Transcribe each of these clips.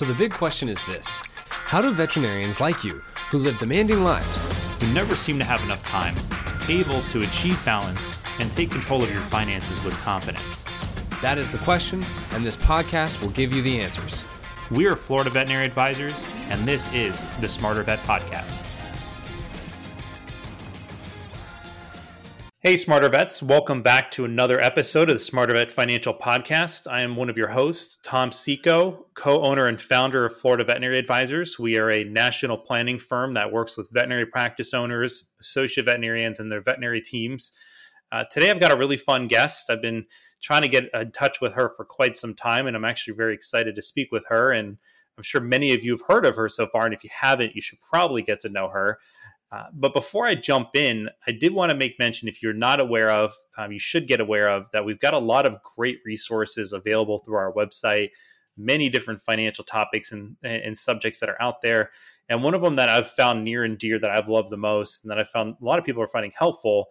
So the big question is this How do veterinarians like you, who live demanding lives, who never seem to have enough time, able to achieve balance and take control of your finances with confidence? That is the question, and this podcast will give you the answers. We are Florida Veterinary Advisors, and this is the Smarter Vet Podcast. Hey, Smarter Vets. Welcome back to another episode of the Smarter Vet Financial Podcast. I am one of your hosts, Tom Seco, co owner and founder of Florida Veterinary Advisors. We are a national planning firm that works with veterinary practice owners, associate veterinarians, and their veterinary teams. Uh, today, I've got a really fun guest. I've been trying to get in touch with her for quite some time, and I'm actually very excited to speak with her. And I'm sure many of you have heard of her so far. And if you haven't, you should probably get to know her. Uh, but before I jump in, I did want to make mention if you're not aware of, um, you should get aware of that we've got a lot of great resources available through our website, many different financial topics and, and subjects that are out there. And one of them that I've found near and dear that I've loved the most and that I found a lot of people are finding helpful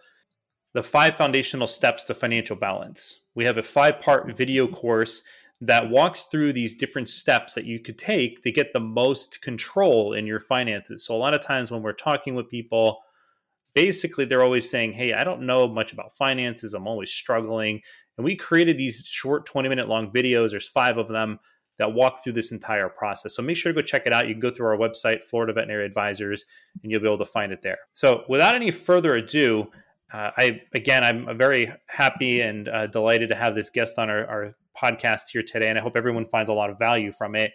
the five foundational steps to financial balance. We have a five part video course that walks through these different steps that you could take to get the most control in your finances. So, a lot of times when we're talking with people, basically they're always saying, Hey, I don't know much about finances. I'm always struggling. And we created these short 20 minute long videos. There's five of them that walk through this entire process. So make sure to go check it out. You can go through our website, Florida Veterinary Advisors, and you'll be able to find it there. So without any further ado, uh, I again, I'm very happy and uh, delighted to have this guest on our, our, podcast here today, and I hope everyone finds a lot of value from it.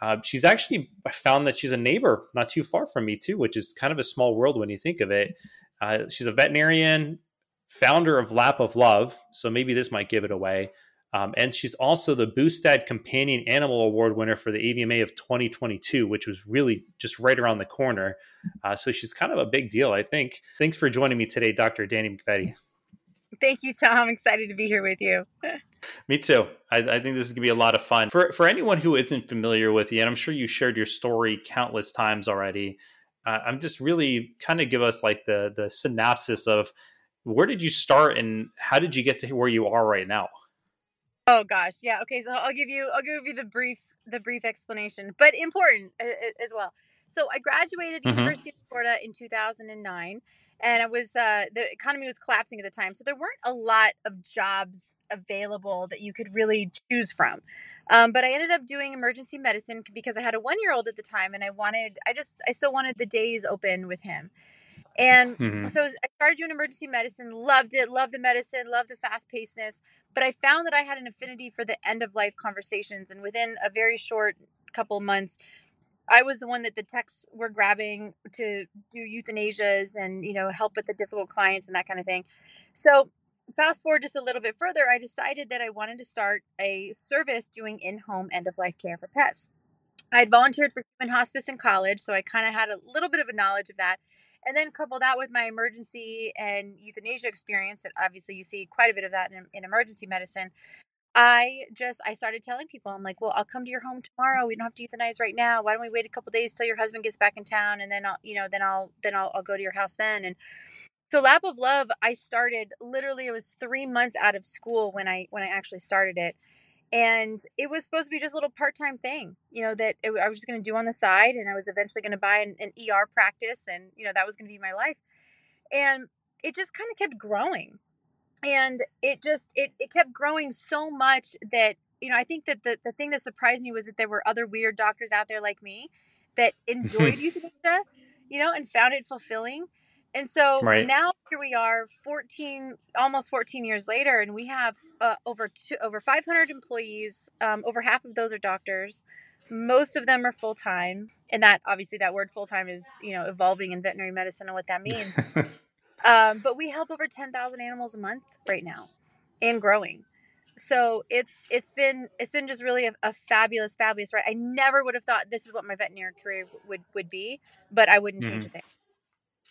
Uh, she's actually found that she's a neighbor not too far from me too, which is kind of a small world when you think of it. Uh, she's a veterinarian, founder of Lap of Love, so maybe this might give it away. Um, and she's also the Bustad Companion Animal Award winner for the AVMA of 2022, which was really just right around the corner. Uh, so she's kind of a big deal, I think. Thanks for joining me today, Dr. Dani McVety. Thank you, Tom. I'm excited to be here with you. me too. I, I, think this is going to be a lot of fun. For, for anyone who isn't familiar with you, and I'm sure you shared your story countless times already, uh, I'm just really kind of give us like the, the synopsis of where did you start and how did you get to where you are right now? Oh gosh, yeah. Okay, so I'll give you I'll give you the brief the brief explanation, but important as well. So I graduated mm-hmm. University of Florida in 2009 and it was uh, the economy was collapsing at the time so there weren't a lot of jobs available that you could really choose from um, but i ended up doing emergency medicine because i had a one year old at the time and i wanted i just i still wanted the days open with him and mm-hmm. so I started doing emergency medicine, loved it, loved the medicine, loved the fast pacedness. But I found that I had an affinity for the end of life conversations. And within a very short couple months, I was the one that the techs were grabbing to do euthanasias and, you know, help with the difficult clients and that kind of thing. So fast forward just a little bit further, I decided that I wanted to start a service doing in home end of life care for pets. I had volunteered for human hospice in college, so I kind of had a little bit of a knowledge of that. And then couple that with my emergency and euthanasia experience, and obviously you see quite a bit of that in, in emergency medicine. I just I started telling people I'm like, well, I'll come to your home tomorrow. We don't have to euthanize right now. Why don't we wait a couple days till your husband gets back in town, and then I'll you know then I'll then I'll, I'll go to your house then. And so Lap of Love, I started literally. It was three months out of school when I when I actually started it, and it was supposed to be just a little part-time thing you know that it, i was just going to do on the side and i was eventually going to buy an, an, er practice and you know that was going to be my life. And it just kind of kept growing and it just it, it kept growing so much that you know i think that the, the thing that surprised me was that there were other weird doctors out there like me that enjoyed euthanasia you know and found it fulfilling and so right. now here we are 14 almost 14 years later and we have uh, over two, over 500 employees um, over half of those are doctors. Most of them are full-time and that obviously that word full-time is you know evolving in veterinary medicine and what that means. Um, but we help over 10,000 animals a month right now and growing. So it's it's been it's been just really a, a, fabulous fabulous ride. I never would have thought this is what my veterinary career would would be but i wouldn't change mm-hmm. a thing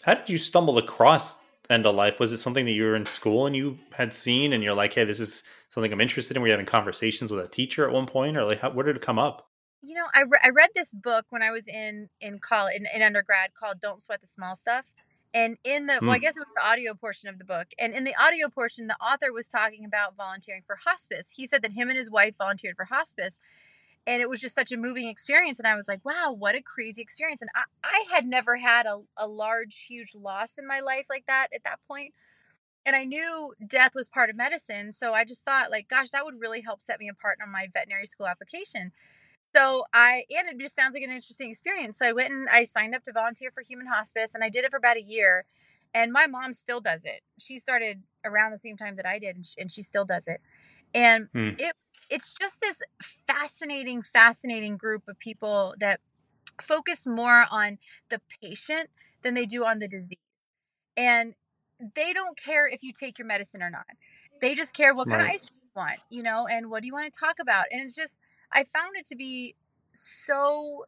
how did you stumble across end of life? Was it something that you were in school and you had seen, and you're like, "Hey, this is something I'm interested in"? Were you having conversations with a teacher at one point, or like, how, where did it come up? You know, I, re- I read this book when I was in in college in, in undergrad called "Don't Sweat the Small Stuff," and in the mm. well, I hmm. guess it was the audio portion of the book, and in the audio portion, the author was talking about volunteering for hospice. He said that him and his wife volunteered for hospice, and it was just such a moving experience and i was like wow what a crazy experience and i, I had never had a, a large huge loss in my life like that at that point and i knew death was part of medicine so i just thought like gosh that would really help set me apart on my veterinary school application so i and it just sounds like an interesting experience so i went and i signed up to volunteer for human hospice and i did it for about a year and my mom still does it she started around the same time that i did and she, and she still does it and hmm. it it's just this fascinating, fascinating group of people that focus more on the patient than they do on the disease. And they don't care if you take your medicine or not. They just care what kind right. of ice cream you want, you know, and what do you want to talk about. And it's just, I found it to be so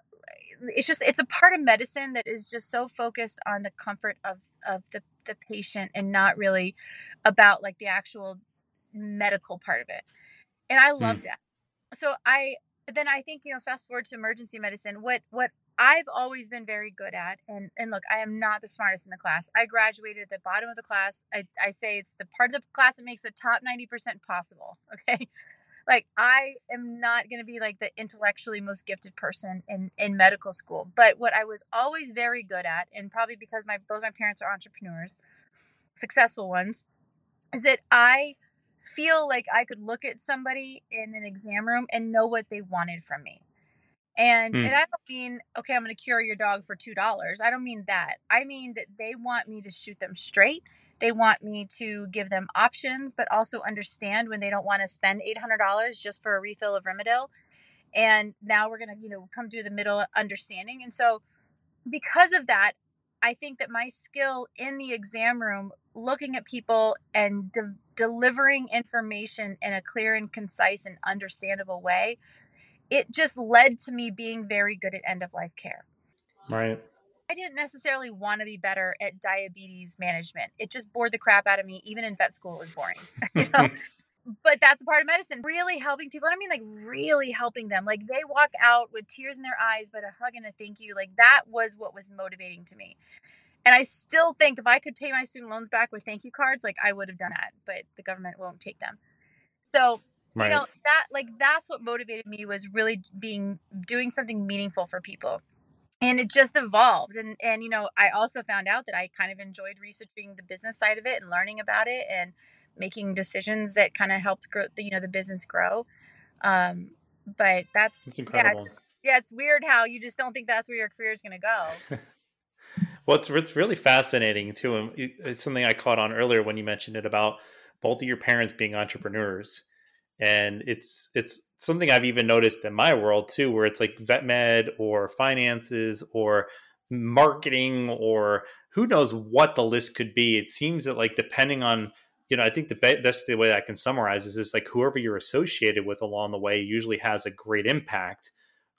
it's just it's a part of medicine that is just so focused on the comfort of of the the patient and not really about like the actual medical part of it and I loved mm. that. So I then I think you know fast forward to emergency medicine. What what I've always been very good at, and and look, I am not the smartest in the class. I graduated at the bottom of the class. I I say it's the part of the class that makes the top ninety percent possible. Okay. Like I am not going to be like the intellectually most gifted person in in medical school, but what I was always very good at, and probably because my both my parents are entrepreneurs, successful ones, is that I feel like I could look at somebody in an exam room and know what they wanted from me. And mm. and I don't mean okay, I'm going to cure your dog for $2. I don't mean that. I mean that they want me to shoot them straight. They want me to give them options but also understand when they don't want to spend $800 just for a refill of Rimadyl. And now we're going to, you know, come to the middle understanding. And so because of that, I think that my skill in the exam room, looking at people and de- delivering information in a clear and concise and understandable way, it just led to me being very good at end of life care. Right. I didn't necessarily want to be better at diabetes management. It just bored the crap out of me. Even in vet school, it was boring. you know? but that's a part of medicine. Really helping people. I mean, like really helping them. Like they walk out with tears in their eyes, but a hug and a thank you. Like that was what was motivating to me. And I still think if I could pay my student loans back with thank you cards, like I would have done that, but the government won't take them. So, right. you know, that like that's what motivated me was really being doing something meaningful for people. And it just evolved. And and you know, I also found out that I kind of enjoyed researching the business side of it and learning about it and making decisions that kind of helped grow the you know the business grow. Um, but that's, that's incredible. Yeah it's, yeah, it's weird how you just don't think that's where your career is going to go. well, it's, really fascinating too. And it's something I caught on earlier when you mentioned it about both of your parents being entrepreneurs. And it's it's something I've even noticed in my world too, where it's like vet med or finances or marketing or who knows what the list could be. It seems that like depending on you know, I think the best the way I can summarize is is like whoever you're associated with along the way usually has a great impact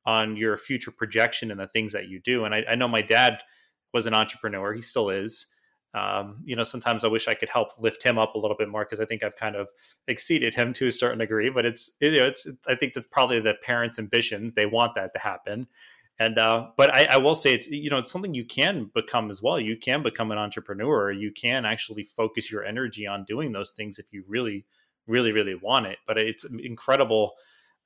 on your future projection and the things that you do. And I, I know my dad was an entrepreneur; he still is. Um, you know, sometimes I wish I could help lift him up a little bit more because I think I've kind of exceeded him to a certain degree. But it's, you know, it's, I think that's probably the parents' ambitions. They want that to happen. And uh, but I, I, will say it's you know it's something you can become as well. You can become an entrepreneur. You can actually focus your energy on doing those things if you really, really, really want it. But it's incredible.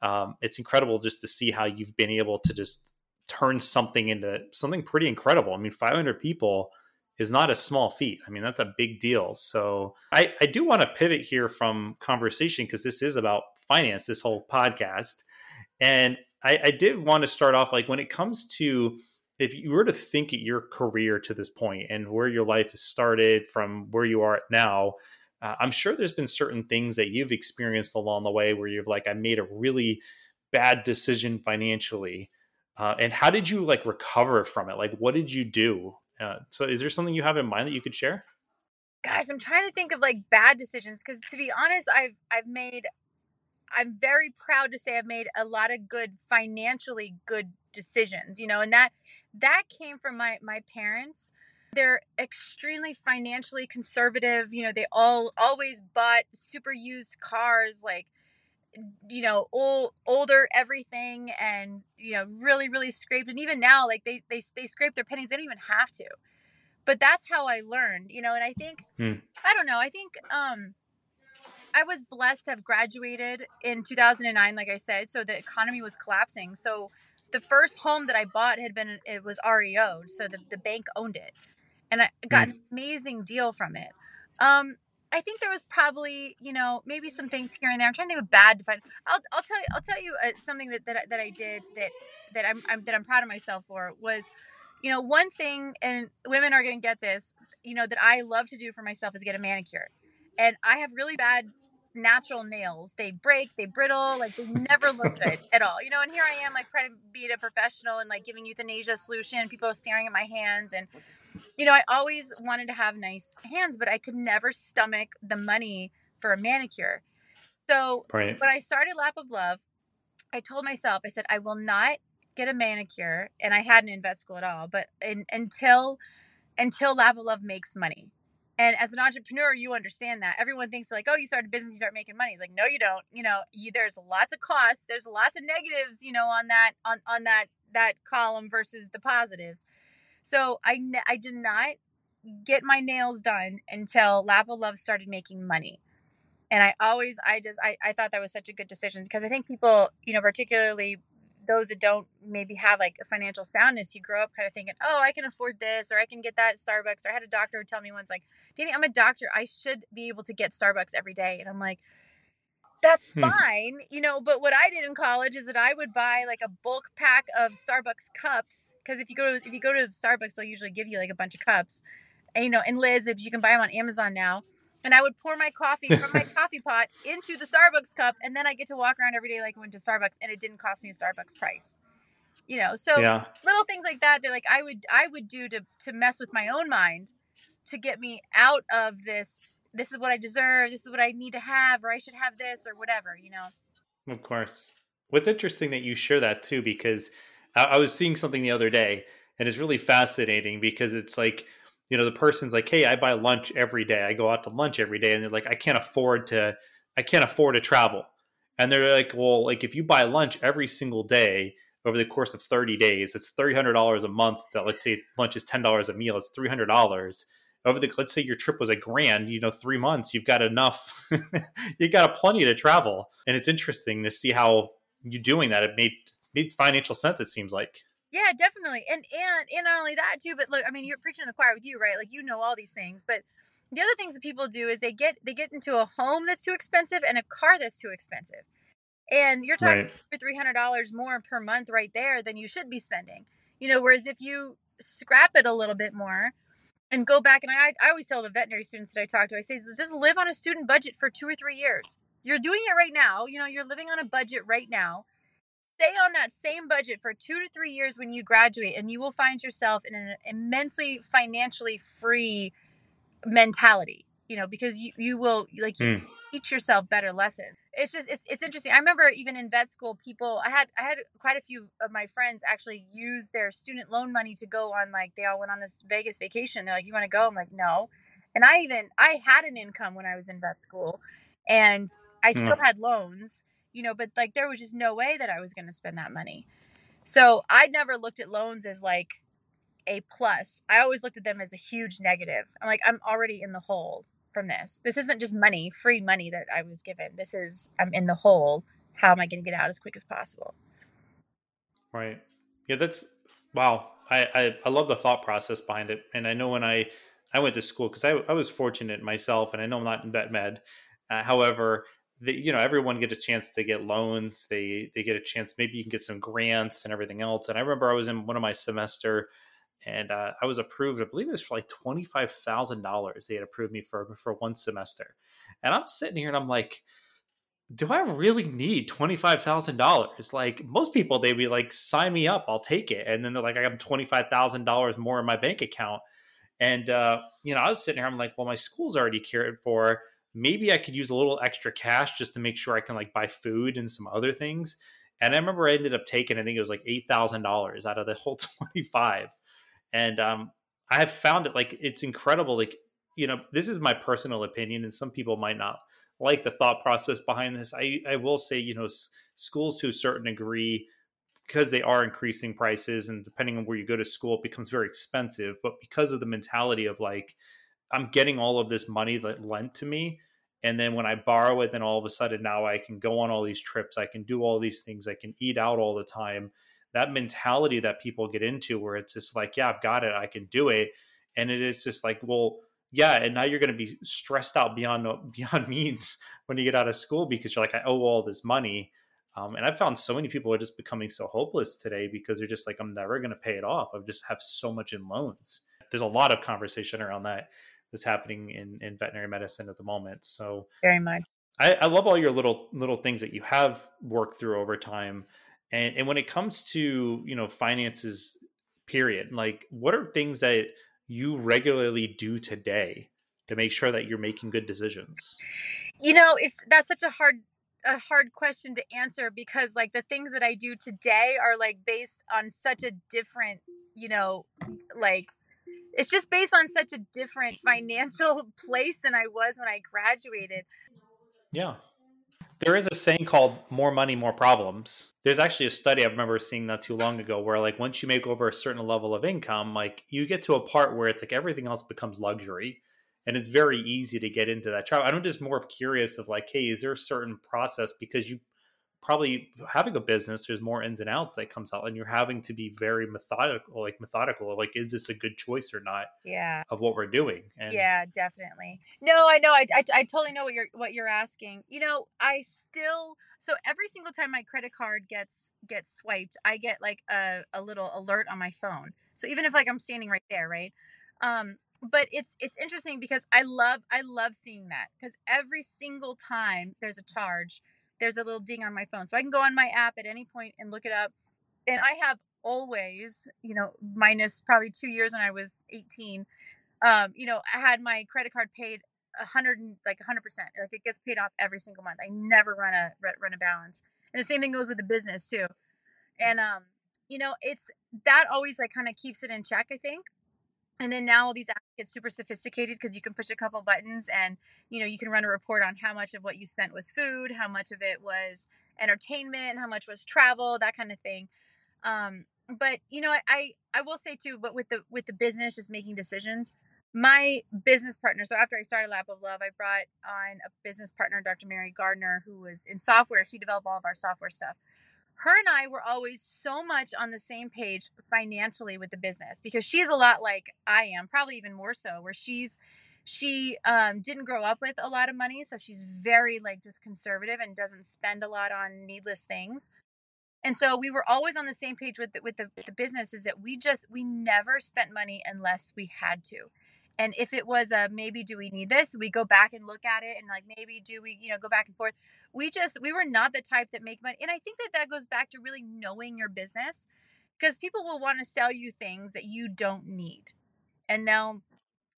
Um, it's incredible just to see how you've been able to just turn something into something pretty incredible. I mean, 500 people is not a small feat. I mean, that's a big deal. So I, I do want to pivot here from conversation because this is about finance. This whole podcast. And I, I did want to start off like when it comes to if you were to think at your career to this point and where your life has started from where you are now, uh, I'm sure there's been certain things that you've experienced along the way where you've like, I made a really bad decision financially. Uh, and how did you like recover from it? Like, what did you do? Uh, so, is there something you have in mind that you could share? Gosh, I'm trying to think of like bad decisions because, to be honest, I've I've made I'm very proud to say I've made a lot of good financially good decisions, you know, and that that came from my my parents. They're extremely financially conservative, you know, they all always bought super used cars like you know, old older everything and you know, really really scraped and even now like they they they scrape their pennies, they don't even have to. But that's how I learned, you know, and I think hmm. I don't know, I think um I was blessed to have graduated in 2009, like I said. So the economy was collapsing. So the first home that I bought had been it was REO, so the, the bank owned it, and I got mm. an amazing deal from it. Um, I think there was probably you know maybe some things here and there. I'm trying to think of bad to find. I'll, I'll tell you I'll tell you uh, something that, that that I did that that I'm, I'm that I'm proud of myself for was, you know, one thing and women are going to get this. You know that I love to do for myself is get a manicure, and I have really bad natural nails. They break, they brittle, like they never look good at all. You know, and here I am like trying to be a professional and like giving euthanasia solution. People are staring at my hands and you know, I always wanted to have nice hands, but I could never stomach the money for a manicure. So right. when I started Lap of Love, I told myself, I said, I will not get a manicure, and I hadn't in vet school at all, but in, until until Lap of Love makes money. And as an entrepreneur, you understand that. Everyone thinks like, oh, you start a business, you start making money. It's like, no, you don't. You know, you, there's lots of costs, there's lots of negatives, you know, on that on on that that column versus the positives. So I I did not get my nails done until Lap of Love started making money. And I always I just I, I thought that was such a good decision because I think people, you know, particularly those that don't maybe have like a financial soundness, you grow up kind of thinking, oh, I can afford this or I can get that at Starbucks. Or I had a doctor tell me once, like, Dani, I'm a doctor. I should be able to get Starbucks every day. And I'm like, that's hmm. fine, you know. But what I did in college is that I would buy like a bulk pack of Starbucks cups because if you go to if you go to Starbucks, they'll usually give you like a bunch of cups, and you know, and lids. You can buy them on Amazon now, and I would pour my coffee from my coffee pot into the Starbucks cup, and then I get to walk around every day like I went to Starbucks, and it didn't cost me a Starbucks price. You know, so yeah. little things like that that like I would I would do to to mess with my own mind to get me out of this. This is what I deserve. This is what I need to have, or I should have this, or whatever. You know. Of course. What's interesting that you share that too, because I, I was seeing something the other day, and it's really fascinating because it's like you know the person's like hey i buy lunch every day. I go out to lunch every day and they're like i can't afford to i can't afford to travel. And they're like well like if you buy lunch every single day over the course of 30 days it's $300 a month that let's say lunch is $10 a meal it's $300 over the let's say your trip was a grand you know three months you've got enough you got plenty to travel. And it's interesting to see how you doing that. It made made financial sense it seems like yeah, definitely. And and and not only that too, but look, I mean, you're preaching to the choir with you, right? Like you know all these things, but the other things that people do is they get they get into a home that's too expensive and a car that's too expensive. And you're talking right. for three hundred dollars more per month right there than you should be spending. You know, whereas if you scrap it a little bit more and go back and I I always tell the veterinary students that I talk to, I say just live on a student budget for two or three years. You're doing it right now. You know, you're living on a budget right now stay on that same budget for two to three years when you graduate, and you will find yourself in an immensely financially free mentality. You know, because you you will like you mm. teach yourself better lessons. It's just it's it's interesting. I remember even in vet school, people I had I had quite a few of my friends actually use their student loan money to go on like they all went on this Vegas vacation. They're like, "You want to go?" I'm like, "No." And I even I had an income when I was in vet school, and I still mm. had loans you know, but like there was just no way that I was going to spend that money. So I'd never looked at loans as like a plus. I always looked at them as a huge negative. I'm like, I'm already in the hole from this. This isn't just money, free money that I was given. This is, I'm in the hole. How am I going to get out as quick as possible? Right. Yeah, that's wow. I, I, I love the thought process behind it. And I know when I, I went to school because I, I was fortunate myself, and I know I'm not in vet med. Uh, however, you know everyone get a chance to get loans they they get a chance maybe you can get some grants and everything else and i remember i was in one of my semester and uh, i was approved i believe it was for like $25000 they had approved me for for one semester and i'm sitting here and i'm like do i really need $25000 like most people they'd be like sign me up i'll take it and then they're like i got $25000 more in my bank account and uh, you know i was sitting here i'm like well my school's already cared for maybe I could use a little extra cash just to make sure I can like buy food and some other things. And I remember I ended up taking, I think it was like eight thousand dollars out of the whole twenty five. And um, I have found it like it's incredible. Like you know, this is my personal opinion, and some people might not like the thought process behind this. I I will say, you know, s- schools to a certain degree because they are increasing prices and depending on where you go to school it becomes very expensive but because of the mentality of like i'm getting all of this money that lent to me and then when I borrow it, then all of a sudden now I can go on all these trips, I can do all these things, I can eat out all the time. That mentality that people get into where it's just like, yeah, I've got it, I can do it. And it is just like, well, yeah, and now you're going to be stressed out beyond beyond means when you get out of school because you're like, I owe all this money. Um, and i've found so many people are just becoming so hopeless today because they're just like, I'm never going to pay it off. I just have so much in loans. There's a lot of conversation around that that's happening in, in veterinary medicine at the moment. So very much. I, I love all your little little things that you have worked through over time. And and when it comes to, you know, finances, period, like what are things that you regularly do today to make sure that you're making good decisions? You know, it's that's such a hard a hard question to answer because like the things that I do today are like based on such a different, you know, like it's just based on such a different mm-hmm. financial place than I was when I graduated. Yeah. There is a saying called more money, more problems. There's actually a study I remember seeing not too long ago where like once you make over a certain level of income, like you get to a part where it's like everything else becomes luxury. And it's very easy to get into that trap. I'm just more of curious of like, hey, is there a certain process because you probably having a business there's more ins and outs that comes out and you're having to be very methodical like methodical like is this a good choice or not yeah. of what we're doing? And yeah definitely. No i know I, I, I totally know what you're what you're asking. You know i still so every single time my credit card gets gets swiped i get like a, a little alert on my phone. So even if like i'm standing right there right? Um but it's it's interesting because i love i love seeing that because every single time there's a charge there's a little ding on my phone. So I can go on my app at any point and look it up. And I have always, you know, minus probably two years when I was 18, um, you know, I had my credit card paid a hundred like hundred percent. Like it gets paid off every single month. I never run a run a balance. And the same thing goes with the business too. And um, you know, it's that always like kind of keeps it in check, I think and then now all these apps get super sophisticated because you can push a couple buttons and you know you can run a report on how much of what you spent was food how much of it was entertainment how much was travel that kind of thing. Um, but you know I, I will say too but with the with the business just making decisions my business partner so after i started lap of love i brought on a business partner dr mary gardner who was in software. She developed all of our software stuff her and I were always so much on the same page financially with the business because she's a lot like I am, probably even more so, where she's she um, didn't grow up with a lot of money, so she's very like just conservative and doesn't spend a lot on needless things. And so we were always on the same page with the, with the, with the business is that we just we never spent money unless we had to and if it was a maybe do we need this we go back and look at it and like maybe do we you know go back and forth we just we were not the type that make money and i think that that goes back to really knowing your business because people will want to sell you things that you don't need and now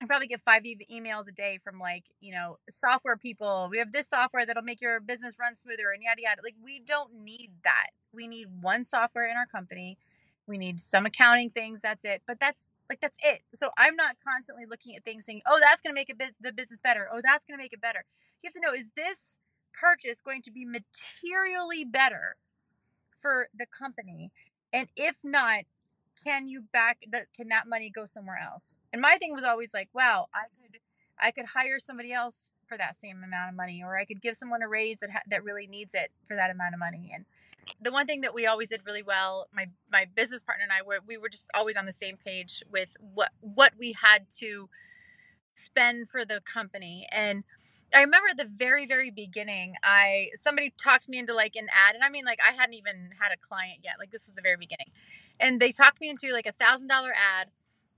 I probably get five e- emails a day from like, you know, software people. We have this software that'll make your business run smoother and yada yada. Like, we don't need that. We need one software in our company. We need some accounting things. That's it. But that's like that's it. So I'm not constantly looking at things saying, "Oh, that's going to make it the business better. Oh, that's going to make it better." You have to know is this purchase going to be materially better for the company? And if not, can you back that can that money go somewhere else? And my thing was always like, "Wow, I could I could hire somebody else for that same amount of money or I could give someone a raise that ha- that really needs it for that amount of money." And the one thing that we always did really well, my my business partner and I were we were just always on the same page with what what we had to spend for the company. And I remember at the very very beginning, I somebody talked me into like an ad, and I mean like I hadn't even had a client yet. Like this was the very beginning, and they talked me into like a thousand dollar ad.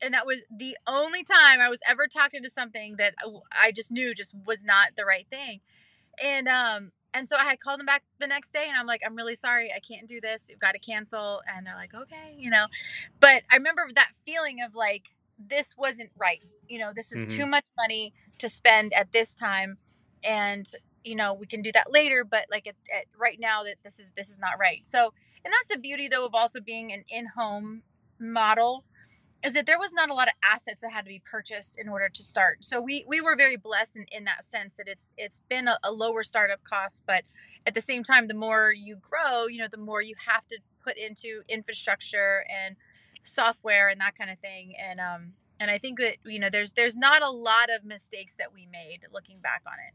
And that was the only time I was ever talked into something that I just knew just was not the right thing. And um, and so I had called them back the next day and I'm like, I'm really sorry, I can't do this. You've got to cancel. And they're like, okay, you know. But I remember that feeling of like, this wasn't right. You know, this is mm-hmm. too much money to spend at this time. And, you know, we can do that later, but like at, at right now that this is this is not right. So and that's the beauty though of also being an in-home model is that there was not a lot of assets that had to be purchased in order to start. So we we were very blessed in, in that sense that it's it's been a, a lower startup cost, but at the same time, the more you grow, you know, the more you have to put into infrastructure and software and that kind of thing. And um and I think that you know there's there's not a lot of mistakes that we made looking back on it.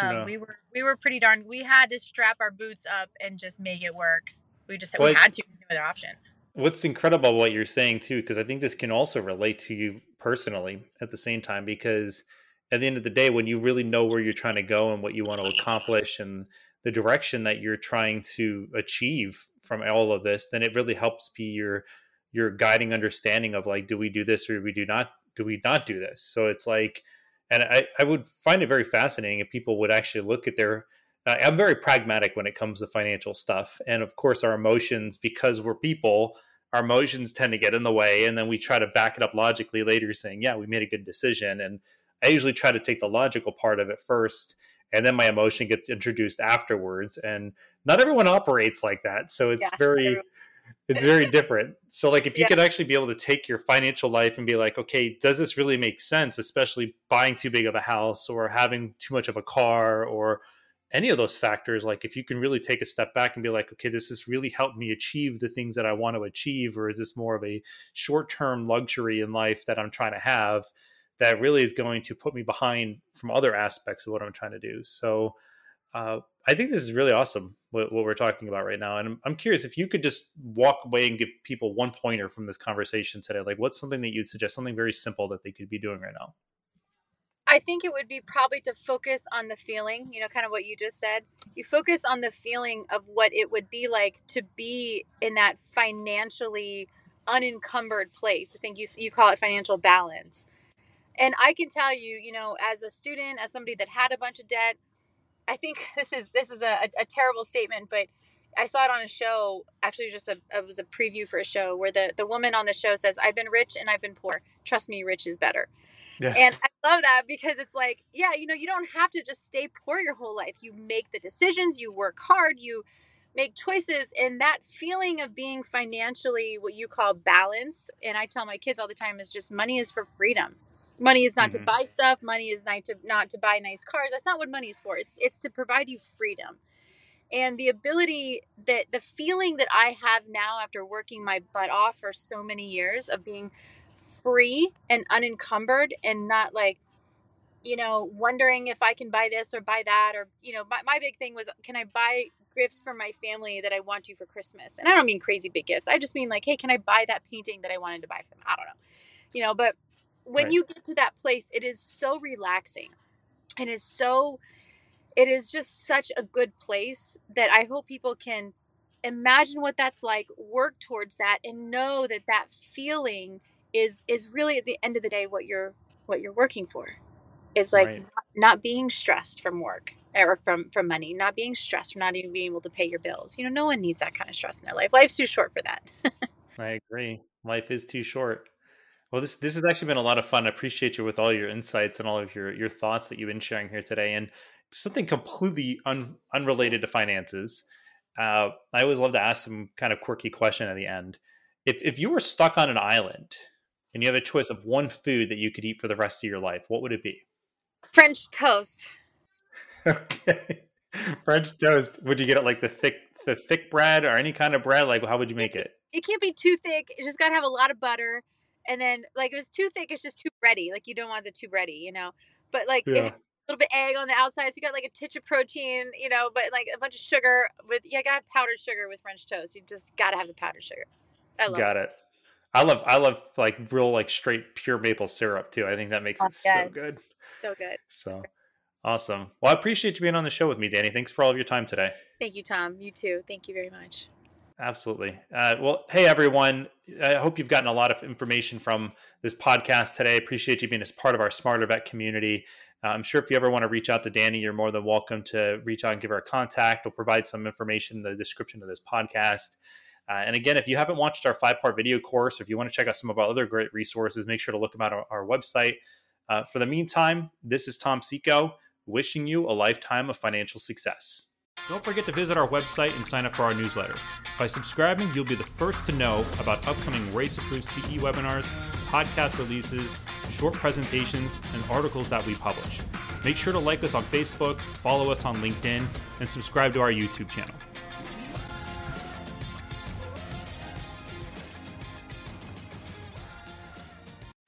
Um, No. We were we were pretty darn. We had to strap our boots up and just make it work. We just Well, we had to. No other option. What's incredible what you're saying too, because I think this can also relate to you personally at the same time, because at the end of the day, when you really know where you're trying to go and what you want to accomplish and the direction that you're trying to achieve from all of this, then it really helps be your your guiding understanding of like, do we do this or do we do not do we not do this? So it's like, and I, I would find it very fascinating if people would actually look at their I'm very pragmatic when it comes to financial stuff. And of course, our emotions, because we're people, our emotions tend to get in the way. And then we try to back it up logically later, saying, yeah, we made a good decision. And I usually try to take the logical part of it first. And then my emotion gets introduced afterwards. And not everyone operates like that. So it's Yeah, very. It's very different. So, like, if you Yeah. could actually be able to take your financial life and be like, okay, does this really make sense? Especially buying too big of a house or having too much of a car or any of those factors like if you can really take a step back and be like okay this has really helped me achieve the things that i want to achieve or is this more of a short-term luxury in life that i'm trying to have that really is going to put me behind from other aspects of what i'm trying to do? So uh, i think this is really awesome what, what we're talking about right now and I'm, I'm curious if you could just walk away and give people one pointer from this conversation today. Like what's something that you'd suggest something very simple that they could be doing right now I think it would be probably to focus on the feeling, you know, kind of what you just said. You focus on the feeling of what it would be like to be in that financially unencumbered place. I think you you call it financial balance. And I can tell you, you know, as a student, as somebody that had a bunch of debt, I think this is this is a, a terrible statement, but I saw it on a show. Actually, just a it was a preview for a show where the the woman on the show says, "I've been rich and I've been poor. Trust me, rich is better." Yeah And I love that because it's like, yeah, you know, you don't have to just stay poor your whole life. You make the decisions, you work hard, you make choices, and that feeling of being financially what you call balanced. And I tell my kids all the time is just money is for freedom. Money is not Mhm. to buy stuff. Money is not to not to buy nice cars. That's not what money is for. It's it's to provide you freedom. And the ability that the feeling that I have now after working my butt off for so many years of being free and unencumbered and not like you know wondering if i can buy this or buy that or you know my, my big thing was can i buy gifts for my family that i want to for christmas and i don't mean crazy big gifts i just mean like hey can i buy that painting that i wanted to buy for them i don't know you know but when Right. you get to that place it is so relaxing and is so it is just such a good place that i hope people can imagine what that's like work towards that and know that that feeling is is really at the end of the day what you're what you're working for is like Right. not, not being stressed from work or from from money not being stressed from not even being able to pay your bills you know no one needs that kind of stress in their life life's too short for that I agree. Life is too short. Well, this this has actually been a lot of fun. I appreciate you with all your insights and all of your your thoughts that you've been sharing here today. And something completely un, unrelated to finances. Uh, I always love to ask some kind of quirky question at the end. If if you were stuck on an island and you have a choice of one food that you could eat for the rest of your life, what would it be? french toast Okay. French toast. Would you get it like the thick the thick bread or any kind of bread? Like how would you make it? it can't be too thick it just got to have a lot of butter and then like if it's too thick it's just too bready like you don't want the too bready you know but like Yeah. a little bit egg on the outside so you got like a titch of protein you know but like a bunch of sugar with you gotta have powdered sugar with french toast you just gotta have the powdered sugar i love it. Got it. I love I love like real like straight pure maple syrup too. I think that makes Oh, it so good. so good So awesome. Well, I appreciate you being on the show with me, Dani. Thanks for all of your time today. thank you tom you too thank you very much Absolutely. Uh, well, hey everyone. I hope you've gotten a lot of information from this podcast today. Appreciate you being as part of our Smarter Vet community. Uh, I'm sure if you ever want to reach out to Dani, you're more than welcome to reach out and give her a contact. We'll provide some information in the description of this podcast. Uh, and again, if you haven't watched our five part video course, or if you want to check out some of our other great resources, make sure to look them out on our website. Uh, for the meantime, this is Tom Seco wishing you a lifetime of financial success. Don't forget to visit our website and sign up for our newsletter. By subscribing, you'll be the first to know about upcoming RACE approved CE webinars, podcast releases, short presentations, and articles that we publish. Make sure to like us on Facebook, follow us on LinkedIn, and subscribe to our YouTube channel.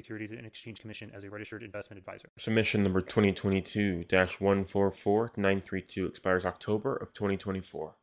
Securities and Exchange Commission as a registered investment advisor. Submission number 2022 144 932 expires October of 2024.